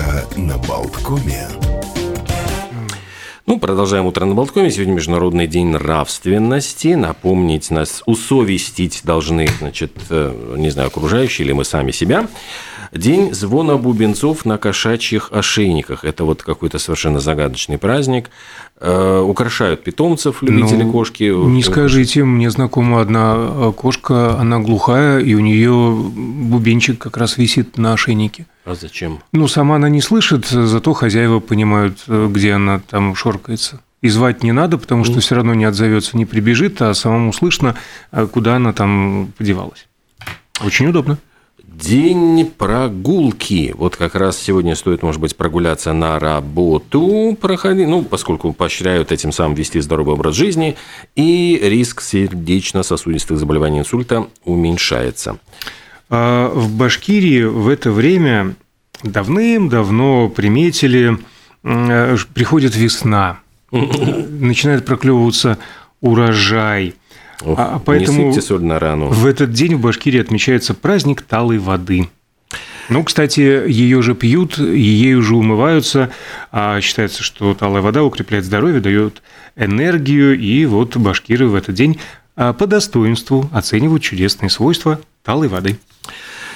Утро на Болткоме. Ну, продолжаем утро на Болткоме. Сегодня Международный день нравственности. Напомнить нас, усовестить должны, значит, э, не знаю, окружающие или мы сами себя. День звона бубенцов на кошачьих ошейниках. Это вот какой-то совершенно загадочный праздник. Э, украшают питомцев, любители Ну, кошки. Не скажите, мне знакома одна э, кошка, она глухая, и у нее бубенчик как раз висит на ошейнике. А зачем? Ну, сама она не слышит, зато хозяева понимают, э, где она там шоркается. И звать не надо, потому что все равно не отзовется, не прибежит, а самому слышно, э, куда она там подевалась. Очень удобно. День прогулки. Вот как раз сегодня стоит, может быть, прогуляться на работу, проходить, ну, поскольку поощряют этим самым вести здоровый образ жизни, и риск сердечно-сосудистых заболеваний инсульта уменьшается. А В Башкирии в это время давным-давно приметили, э, приходит весна, начинает проклевываться урожай. Ох, А поэтому- соль на рану. В этот день в Башкирии отмечается праздник талой воды. Ну, кстати, ее же пьют, ею же умываются. А считается, что талая вода укрепляет здоровье, дает энергию. И вот башкиры в этот день а, по достоинству оценивают чудесные свойства талой воды.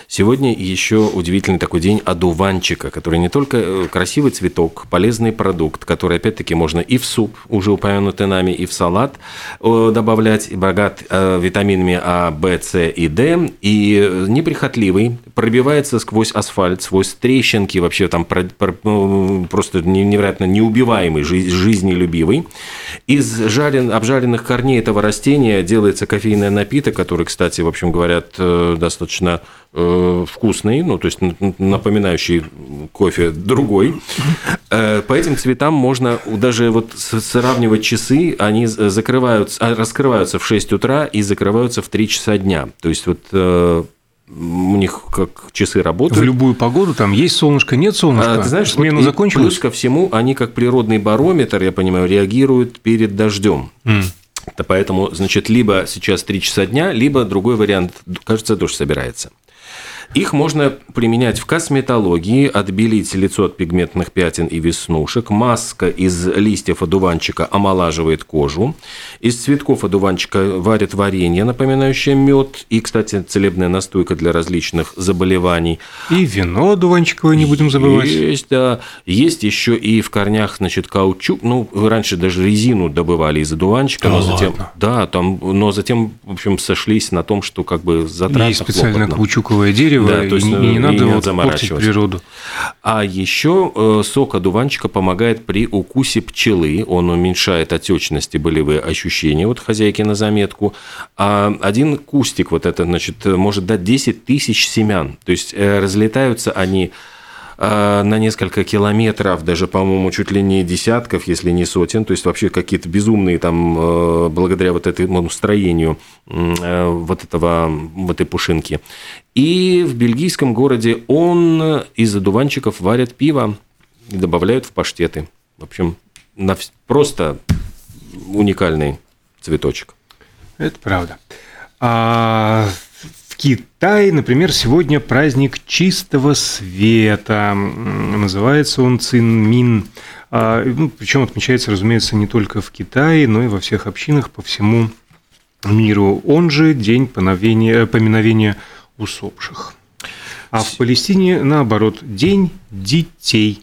Сегодня еще удивительный такой день одуванчика, который не только э, красивый цветок, полезный продукт, который, опять-таки, можно и в суп, уже упомянутый нами, и в салат э, добавлять, богат э, витаминами А, В, С и Д, и неприхотливый, пробивается сквозь асфальт, сквозь трещинки, вообще там ну, просто не- невероятно неубиваемый, жи- жизнелюбивый. Из жарен, обжаренных корней этого растения делается кофейный напиток, который, кстати, в общем, говорят, достаточно вкусный, ну, то есть напоминающий кофе другой. Э, По этим цветам можно даже вот сравнивать часы, они закрываются, а, раскрываются в 6 утра и закрываются в 3 часа дня. То есть вот э, у них как часы В работают. любую погоду там есть солнышко, нет солнышка. А, ты знаешь, смена вот закончилась. Плюс ко всему, они как природный барометр, я понимаю, реагируют перед дождем. Да Поэтому, значит, либо сейчас 3 часа дня, либо другой вариант, кажется, дождь собирается. Их можно применять в косметологии, отбелить лицо от пигментных пятен и веснушек. Маска из листьев одуванчика омолаживает кожу. Из цветков одуванчика варят варенье, напоминающее мед. И, кстати, целебная настойка для различных заболеваний. И вино дуванчиковое не будем забывать. Есть, да. Есть еще и в корнях, значит, каучук. Ну, раньше даже резину добывали из одуванчика, Да но затем, ладно? да, там, но затем, в общем, сошлись на том, что как бы затраты Есть специально каучуковое дерево, Да, то есть, и, не- э, и не и надо не вот портить заморачиваться. природу. А еще э, сок одуванчика помогает при укусе пчелы. Он уменьшает отечность и болевые ощущения. Вот хозяйки на заметку. А один кустик вот это, значит, может дать 10 тысяч семян. То есть э, разлетаются они э, на несколько километров, даже, по-моему, чуть ли не десятков, если не сотен, то есть вообще какие-то безумные там, э, благодаря вот этому строению э, вот этого, вот этой пушинки. И в бельгийском городе он из одуванчиков варят пиво и добавляют в паштеты. В общем, на просто уникальный цветочек. Это правда. А Китае, например, сегодня праздник чистого света. Называется он Цинмин. А, ну, причем отмечается, разумеется, не только в Китае, но и во всех общинах по всему миру. Он же День поминовения, поминовения усопших. А в Палестине, наоборот, День детей.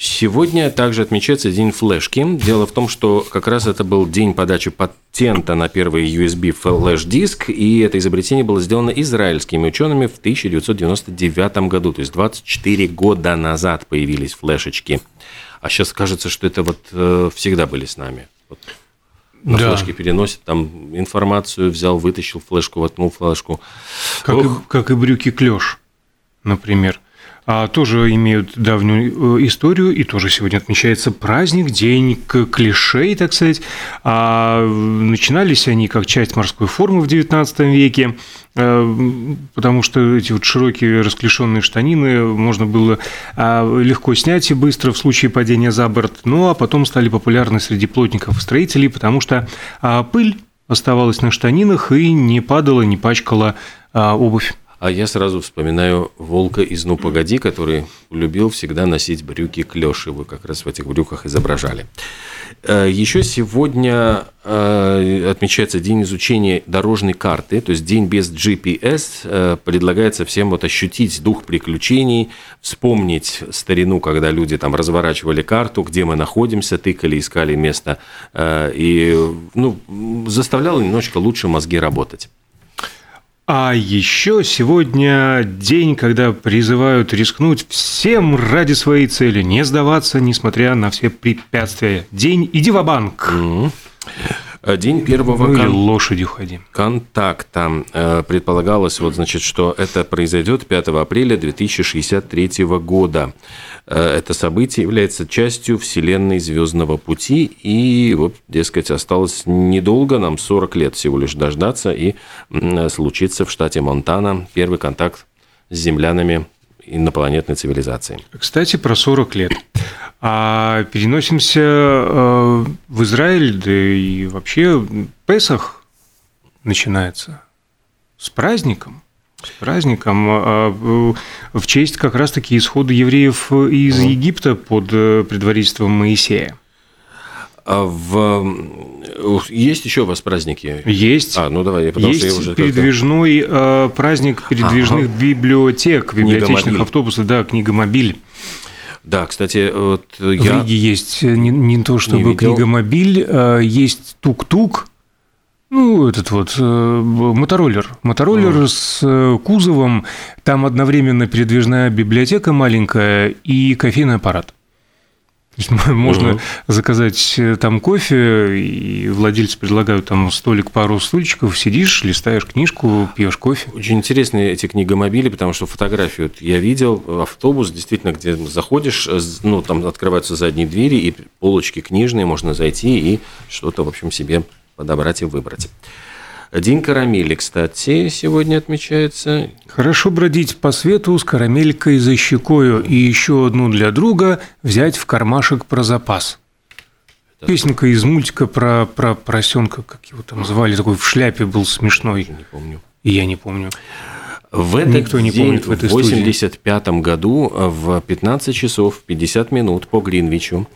Сегодня также отмечается День флешки. Дело в том, что как раз это был день подачи патента на первый USB флеш-диск, и это изобретение было сделано израильскими учеными в 1999 году, то есть 24 года назад появились флешечки. А сейчас кажется, что это вот э, всегда были с нами. Вот на Да. флешке переносит, там информацию взял, вытащил флешку, воткнул флешку. Как, и, как и брюки клеш, например. А тоже имеют давнюю э, историю, и тоже сегодня отмечается праздник, день клишей, так сказать. А начинались они как часть морской формы в XIX веке, э, потому что эти вот широкие расклешенные штанины можно было а, легко снять и быстро в случае падения за борт. Ну а потом стали популярны среди плотников и строителей, потому что пыль оставалась на штанинах и не падала, не пачкала обувь. А я сразу вспоминаю волка из «Ну, погоди», который любил всегда носить брюки клёши. Вы как раз в этих брюках изображали. Э, Еще сегодня э, отмечается День изучения дорожной карты, то есть день без GPS. Э, Предлагается всем вот ощутить дух приключений, вспомнить старину, когда люди там разворачивали карту, где мы находимся, тыкали, искали место, и ну, заставляло немножечко лучше мозги работать. А еще сегодня день, когда призывают рискнуть всем ради своей цели, не сдаваться, несмотря на все препятствия. День «Иди в банк День первого ну, или кон... лошадью ходи. контакта. Э, предполагалось, вот, значит, что это произойдет 5 апреля 2063 года. Э, это событие является частью Вселенной Звездного пути, и, вот, дескать, осталось недолго, нам 40 лет всего лишь дождаться, и случится в штате Монтана первый контакт с землянами инопланетной цивилизации. Кстати, про 40 лет. А переносимся э, в Израиль, да и вообще Песах начинается с праздником. С праздником а, в честь как раз-таки исхода евреев из Египта под э, предводительством Моисея. А в... Есть еще у вас праздники? Есть. А, ну давай, потому Есть что я уже передвижной э, праздник передвижных ага. библиотек, библиотечных автобусов, да, книгомобиль. Да, кстати, вот в я... Риге есть не, не то чтобы книгомобиль, а есть тук-тук, ну, этот вот э, мотороллер. Мотороллер а. с э, кузовом. Там одновременно передвижная библиотека маленькая и кофейный аппарат. Можно угу. заказать э, там кофе, и владельцы предлагают там столик, пару стульчиков, сидишь, листаешь книжку, пьешь кофе. Очень интересные эти книгомобили, потому что фотографию я видел, автобус, действительно, где заходишь, э, ну, там открываются задние двери, и полочки книжные, можно зайти и что-то, в общем, себе подобрать и выбрать. День карамели, кстати, сегодня отмечается. Хорошо бродить по свету с карамелькой за щекою и еще одну для друга взять в кармашек про запас. Это Песенка из мультика про, про поросенка, как его там звали, такой в шляпе был смешной. Не помню. И я не помню. В этот Никто не день, помнит в этой 85 году в 15 часов 50 минут по Гринвичу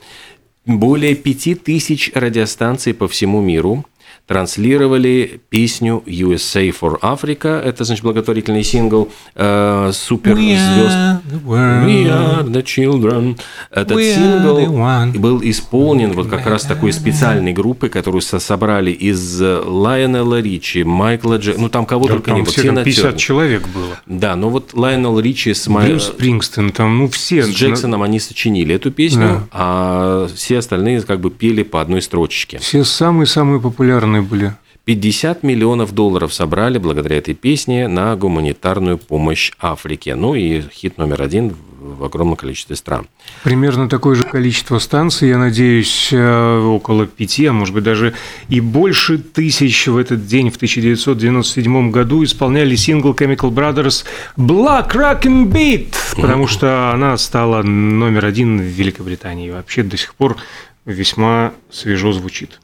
более 5000 радиостанций по всему миру транслировали песню USA for Africa, это, значит, благотворительный сингл э, суперзвезд. We are the children. Этот We сингл был исполнен вот как раз такой специальной группой, которую собрали из Лайонела Ричи, Майкла Дж... Ну, там кого да, только там не было. Все, там 50 человек было. Да, но вот Лайонел Ричи с Май... Брюс Спрингстон, там, ну, все. С Джексоном они сочинили эту песню, да. а все остальные как бы пели по одной строчке. Все самые-самые популярные были. 50 миллионов долларов собрали благодаря этой песне на гуманитарную помощь Африке. Ну и хит номер один в огромном количестве стран. Примерно такое же количество станций, я надеюсь, э, около пяти, а может быть даже и больше тысяч в этот день, в 1997 году, исполняли сингл Chemical Brothers «Black Rock and Beat», потому что она стала номер один в Великобритании. Вообще до сих пор весьма свежо звучит.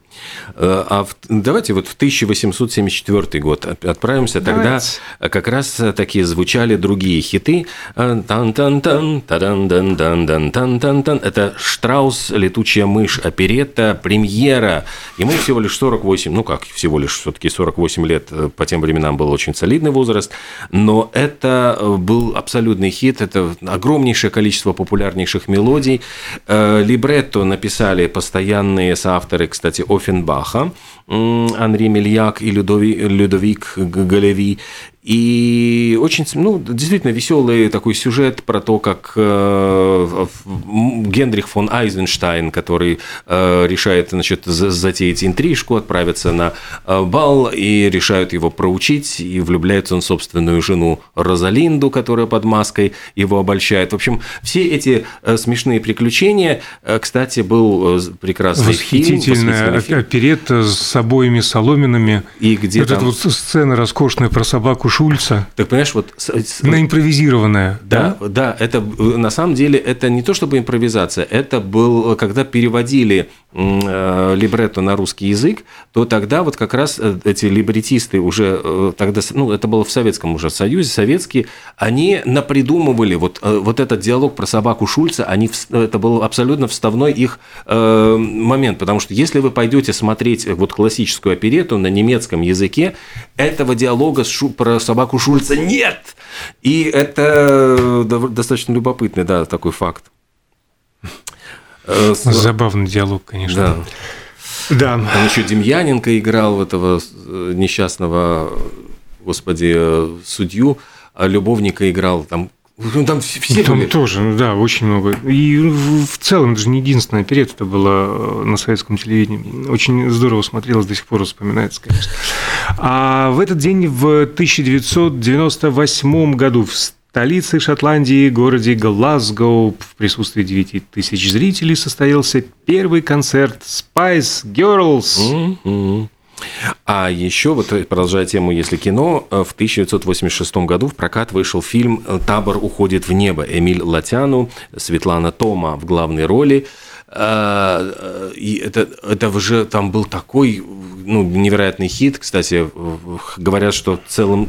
Э, а в, давайте вот в 1874 год отправимся. Тогда давайте. как раз такие звучали другие хиты. тан тан тан тадан дан дан дан тан тан тан Это Штраус, летучая мышь, оперетта, премьера. Ему всего лишь 48, ну как, всего лишь все-таки 48 лет э, по тем временам был очень солидный возраст, но это э, был абсолютный хит, это огромнейшее количество популярнейших мелодий. Либретто написали постоянные соавторы, кстати, Офенбаха, Анри Мельяк и Людовик Галеви. И очень, ну, действительно веселый такой сюжет про то, как э, Генрих фон Айзенштайн, который э, решает, значит, затеять интрижку, отправиться на э, бал, и решают его проучить, и влюбляется он в собственную жену Розалинду, которая под маской его обольщает. В общем, все эти смешные приключения, кстати, был прекрасный фильм. Восхитительная оперетта с обоими соломинами. И где вот там... эта вот сцена роскошная про собаку Шульца. Так понимаешь, вот... На импровизированное. Да, да, да, это на самом деле это не то чтобы импровизация, это был, когда переводили э, либретто на русский язык, то тогда вот как раз э, эти либретисты уже э, тогда, ну, это было в Советском уже Союзе, советские, они напридумывали вот, вот этот диалог про собаку Шульца, они, это был абсолютно вставной их момент, потому что если вы пойдете смотреть вот классическую оперету на немецком языке, этого диалога про собаку Шульца нет. И это достаточно любопытный, да, такой факт. Э, Забавный диалог, конечно. Да. Да. Там еще Демьяненко играл в этого э, несчастного, господи, э, судью, а любовника играл. Там ну, там все там были. тоже, ну да, очень много. И в целом, даже не единственная оперета это была на советском телевидении. Очень здорово смотрелось, до сих пор вспоминается, конечно. А в этот день, в 1998 году, в столице Шотландии, городе Глазго, в присутствии 9 тысяч зрителей состоялся первый концерт Spice Girls. Mm-hmm. А еще, вот продолжая тему, если кино, в 1986 году в прокат вышел фильм «Табор уходит в небо». Эмиль Латяну, Светлана Тома в главной роли. А, и это, это уже там был такой ну, невероятный хит. Кстати, говорят, что целым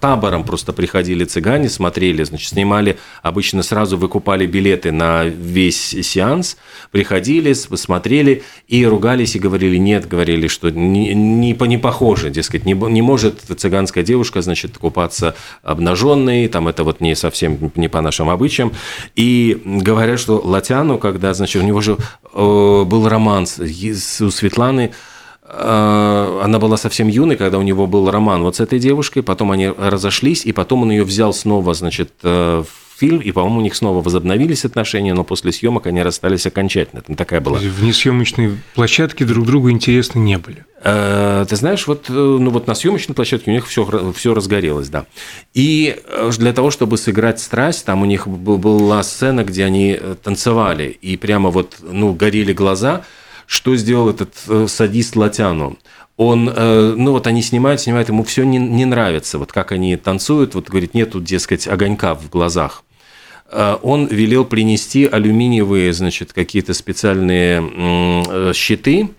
табором просто приходили цыгане, смотрели, значит, снимали, обычно сразу выкупали билеты на весь сеанс, приходили, смотрели и ругались и говорили, нет, говорили, что не, не, не похоже, дескать, не, не может цыганская девушка, значит, купаться обнаженной, там это вот не совсем не по нашим обычаям. И говорят, что Латяну, когда, значит, у него же э, был роман у Светланы, Э, она была совсем юной, когда у него был роман вот с этой девушкой, потом они разошлись, и потом он ее взял снова, значит, э, в фильм, и, по-моему, у них снова возобновились отношения, но после съемок они расстались окончательно. Там такая была. Вне съемочной площадки друг другу интересны не были. Э, ты знаешь, вот, ну вот на съемочной площадке у них все, все разгорелось, да. И для того, чтобы сыграть страсть, там у них была сцена, где они танцевали, и прямо вот, ну, горели глаза – что сделал этот э, садист Латяну? Он, э, ну вот они снимают, снимают, ему все не, не нравится, вот как они танцуют, вот говорит, нету, дескать, огонька в глазах. Э, он велел принести алюминиевые, значит, какие-то специальные щиты,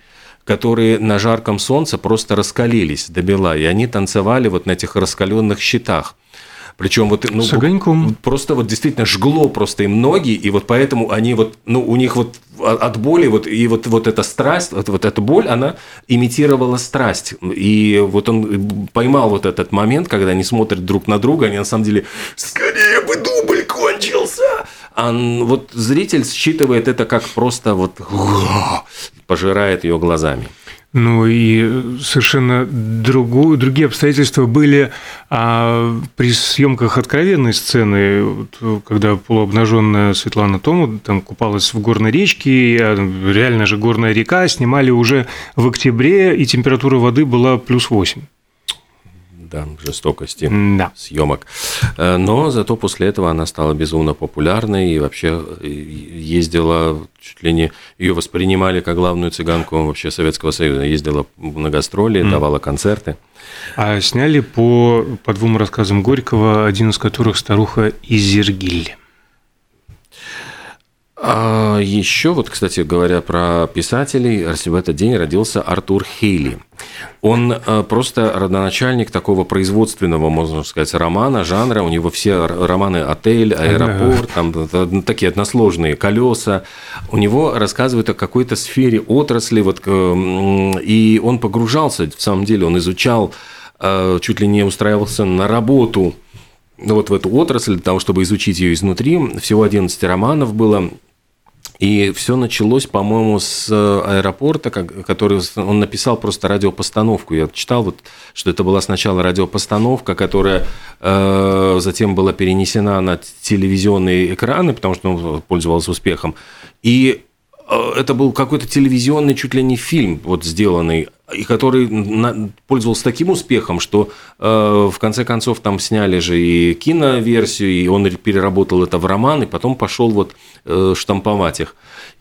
которые на жарком солнце просто раскалились до бела, и они танцевали вот на этих раскаленных щитах. Причем вот ну, С огоньком. просто вот действительно жгло просто им ноги, и вот поэтому они вот, ну, у них вот от боли, вот, и вот, вот эта страсть, вот, вот эта боль, она имитировала страсть. И вот он поймал вот этот момент, когда они смотрят друг на друга, они на самом деле «Скорее бы дубль кончился!» А вот зритель считывает это как просто вот пожирает ее глазами. Ну и совершенно другую, другие обстоятельства были а, при съемках откровенной сцены, вот, когда полуобнаженная Светлана Тому там купалась в горной речке, а, реально же горная река, снимали уже в октябре, и температура воды была плюс 8 да, жестокости да. съемок. Э, но зато после этого она стала безумно популярной и вообще э, ездила, чуть ли не ее воспринимали как главную цыганку вообще Советского Союза. Ездила на гастроли, mm. давала концерты. А сняли по, по двум рассказам Горького, один из которых «Старуха Изергиль». А еще вот, кстати говоря, про писателей, в этот день родился Артур Хейли. Он э, просто родоначальник такого производственного, можно сказать, романа, жанра. У него все романы «Отель», «Аэропорт», там такие односложные, «Колеса». У него рассказывают о какой-то сфере отрасли, вот, и он погружался, в самом деле, он изучал, э, чуть ли не устраивался на работу вот в эту отрасль, для того, чтобы изучить ее изнутри. Всего 11 романов было. И все началось, по-моему, с э, аэропорта, который он написал просто радиопостановку. Я читал, вот, что это была сначала радиопостановка, которая э, затем была перенесена на телевизионные экраны, потому что он пользовался успехом. И это был какой-то телевизионный чуть ли не фильм, вот сделанный и который пользовался таким успехом, что э, в конце концов там сняли же и киноверсию, и он переработал это в роман, и потом пошел вот э, штамповать их.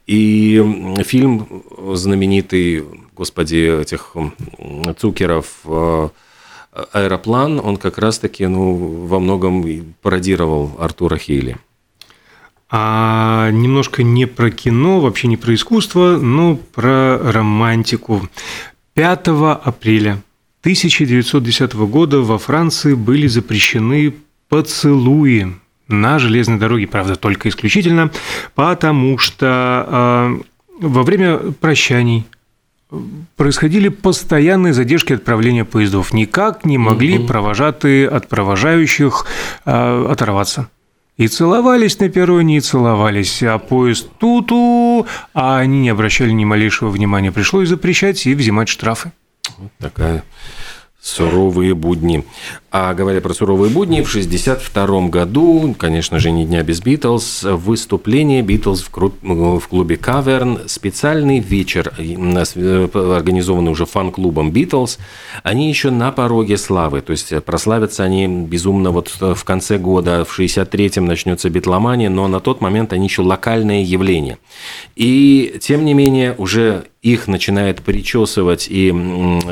И фильм знаменитый, господи, этих Цукеров, э, аэроплан, он как раз-таки ну, во многом пародировал Артура Хейли. А немножко не про кино, вообще не про искусство, но про романтику. 5 апреля 1910 года во Франции были запрещены поцелуи на железной дороге, правда, только исключительно, потому что а, во время прощаний происходили постоянные задержки отправления поездов. Никак не могли угу. провожатые от провожающих э, оторваться. И целовались на перроне, и целовались, а поезд ту-ту, а они не обращали ни малейшего внимания. Пришлось запрещать и взимать штрафы. Вот такая Суровые будни. А говоря про суровые будни, в 1962 году, конечно же, не дня без Битлз, выступление Битлз в клубе Каверн, специальный вечер, организованный уже фан-клубом Битлз, они еще на пороге славы, то есть прославятся они безумно вот в конце года, в 63-м начнется битломания, но на тот момент они еще локальное явление. И, тем не менее, уже их начинает причесывать, и,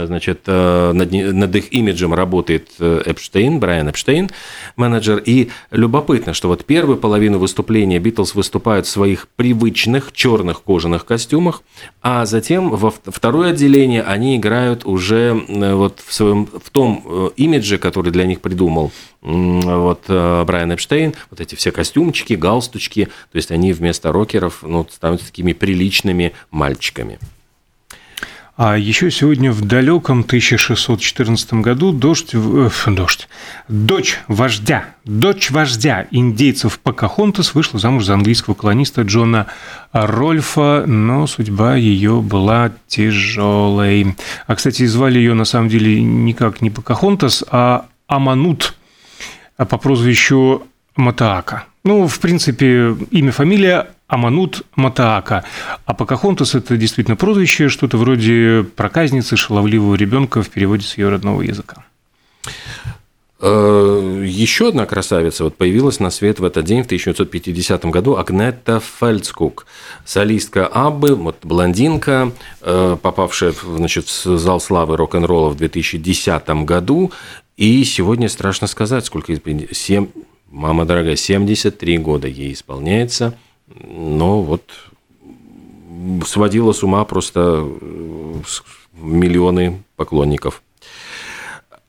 значит, э, над, над их имиджем работает э, Эпштейн, Брайан Эпштейн, менеджер. И любопытно, что вот первую половину выступления Битлз выступают в своих привычных черных кожаных костюмах, а затем во второе отделение они играют уже э, вот в, своем, в том имидже, который для них придумал вот Брайан Эпштейн, вот эти все костюмчики, галстучки, то есть они вместо рокеров ну, становятся такими приличными мальчиками. А еще сегодня в далеком 1614 году дождь, э, дождь, дочь вождя, дочь вождя индейцев Покахонтас вышла замуж за английского колониста Джона Рольфа, но судьба ее была тяжелой. А, кстати, звали ее на самом деле никак не Покахонтас, а Аманут а по прозвищу Матаака. Ну, в принципе, имя, фамилия Аманут Матаака. А Покахонтас – это действительно прозвище, что-то вроде проказницы шаловливого ребенка в переводе с ее родного языка. Э, Еще одна красавица вот появилась на свет в этот день, в 1950 году, Агнета Фельдскук, солистка Аббы, вот блондинка, э, попавшая значит, в зал славы рок-н-ролла в 2010 году. И сегодня страшно сказать, сколько... 7, мама дорогая, 73 года ей исполняется – но вот сводила с ума просто э, миллионы поклонников.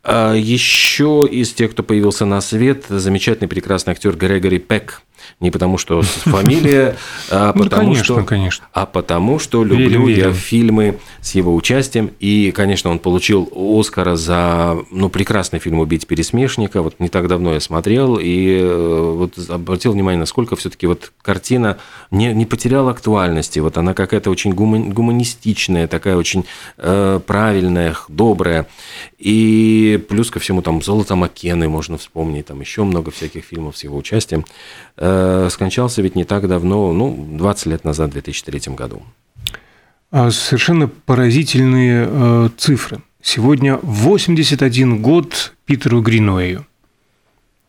А еще из тех, кто появился на свет, замечательный прекрасный актер Грегори Пек – не потому, что фамилия, а ну, потому, конечно, что, конечно. а потому что люблю верим, верим. я фильмы с его участием. И, конечно, он получил Оскара за ну, прекрасный фильм «Убить пересмешника». Вот не так давно я смотрел и э, вот обратил внимание, насколько все-таки вот картина не, не потеряла актуальности. Вот она какая-то очень гуманистичная, такая очень э, правильная, добрая. И плюс ко всему там «Золото Маккены» можно вспомнить, там еще много всяких фильмов с его участием. Э, скончался ведь не так давно, ну, 20 лет назад, в 2003 году. А совершенно поразительные э, цифры. Сегодня 81 год Питеру Гринуэю.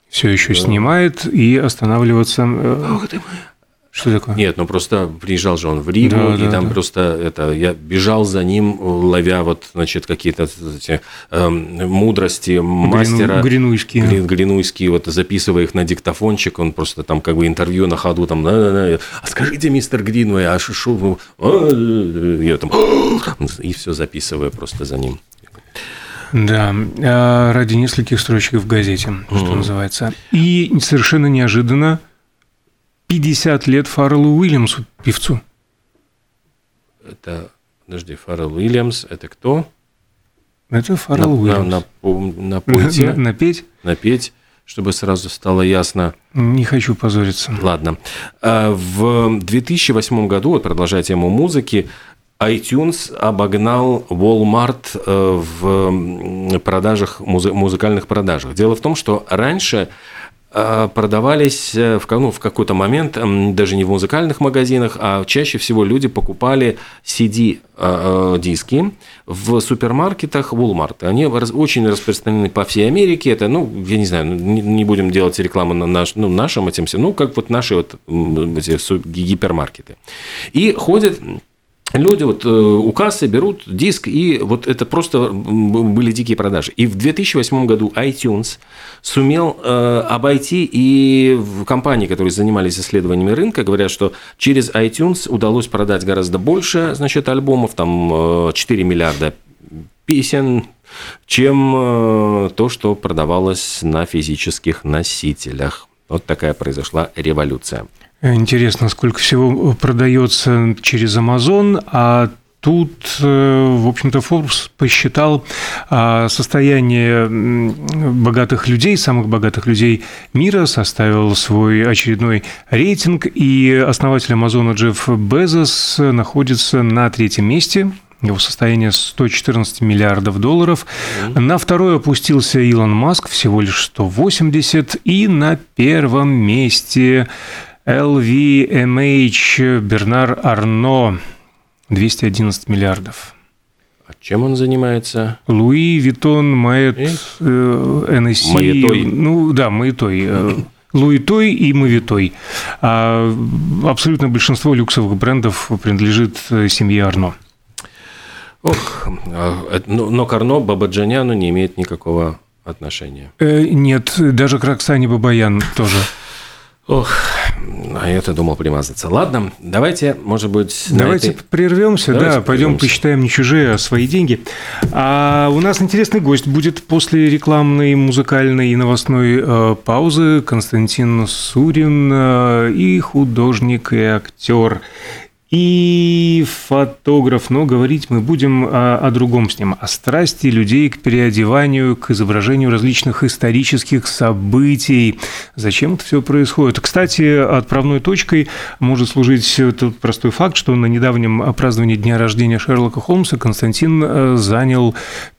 Все еще да. снимает и останавливаться... Э, Ох ты мой что такое? Нет, ну просто приезжал же он в Ригу, да, и да, там да. просто это я бежал за ним, ловя вот, значит, какие-то эти, э, мудрости мастера. Гринуйские. Грин, гринуйские, вот записывая их на диктофончик, он просто там как бы интервью на ходу, там, а скажите, мистер Гринуэй, а что а, я там, и все записывая просто за ним. Да, а ради нескольких строчек в газете, что называется. И совершенно неожиданно 50 лет Фарреллу Уильямсу, певцу. Это, подожди, Фаррелл Уильямс, это кто? Это Фаррелл Уильямс. На, на, на, напеть? Напеть, чтобы сразу стало ясно. Не хочу позориться. Ладно. А, в 2008 году, вот продолжая тему музыки, iTunes обогнал Walmart э, в продажах, музыкальных продажах. Дело в том, что раньше продавались э, в, ну, в какой-то момент даже не в музыкальных магазинах, а чаще всего люди покупали CD-диски э, в супермаркетах Walmart. Они очень распространены по всей Америке. Это, ну, я не знаю, не будем делать рекламу на наш, ну, нашим этим всем, ну, как вот наши вот эти гипермаркеты. И ходят люди вот э, у кассы берут диск, и вот это просто были дикие продажи. И в 2008 году iTunes сумел э, обойти и в компании, которые занимались исследованиями рынка, говорят, что через iTunes удалось продать гораздо больше, значит, альбомов, там 4 миллиарда песен, чем то, что продавалось на физических носителях. Вот такая произошла революция. Интересно, сколько всего продается через Amazon, а Тут, э, в общем-то, Forbes посчитал а, состояние богатых людей, самых богатых людей мира, составил свой очередной рейтинг, и основатель Амазона Джефф Безос находится на третьем месте его состояние 114 миллиардов долларов. Mm-hmm. На второй опустился Илон Маск, всего лишь 180. И на первом месте LVMH Бернар Арно 211 миллиардов. А чем он занимается? Луи Витон, Маэт, НСС. Маэтой. Ну да, Маэтой. Э, Луитой и Мавитой. А абсолютно большинство люксовых брендов принадлежит э, семье Арно. Ох, а, но к Арно Бабаджаняну не имеет никакого отношения. Э, нет, даже к Роксане Бабаян тоже. Ох, а я-то думал примазаться. Ладно, давайте, может быть... Давайте этой... прервемся, давайте да, пойдем посчитаем не чужие, а свои деньги. А у нас интересный гость будет после рекламной, музыкальной и новостной э, паузы Константин Сурин э, и художник и актер и фотограф, но говорить мы будем о, о другом с ним, о страсти людей к переодеванию, к изображению различных исторических событий. Зачем это все происходит? Кстати, отправной точкой может служить тот простой факт, что на недавнем праздновании дня рождения Шерлока Холмса Константин э, занял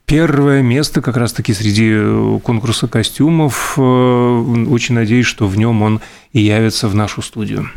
первое место как раз-таки среди конкурса костюмов. Э, очень надеюсь, что в нем он и явится в нашу студию.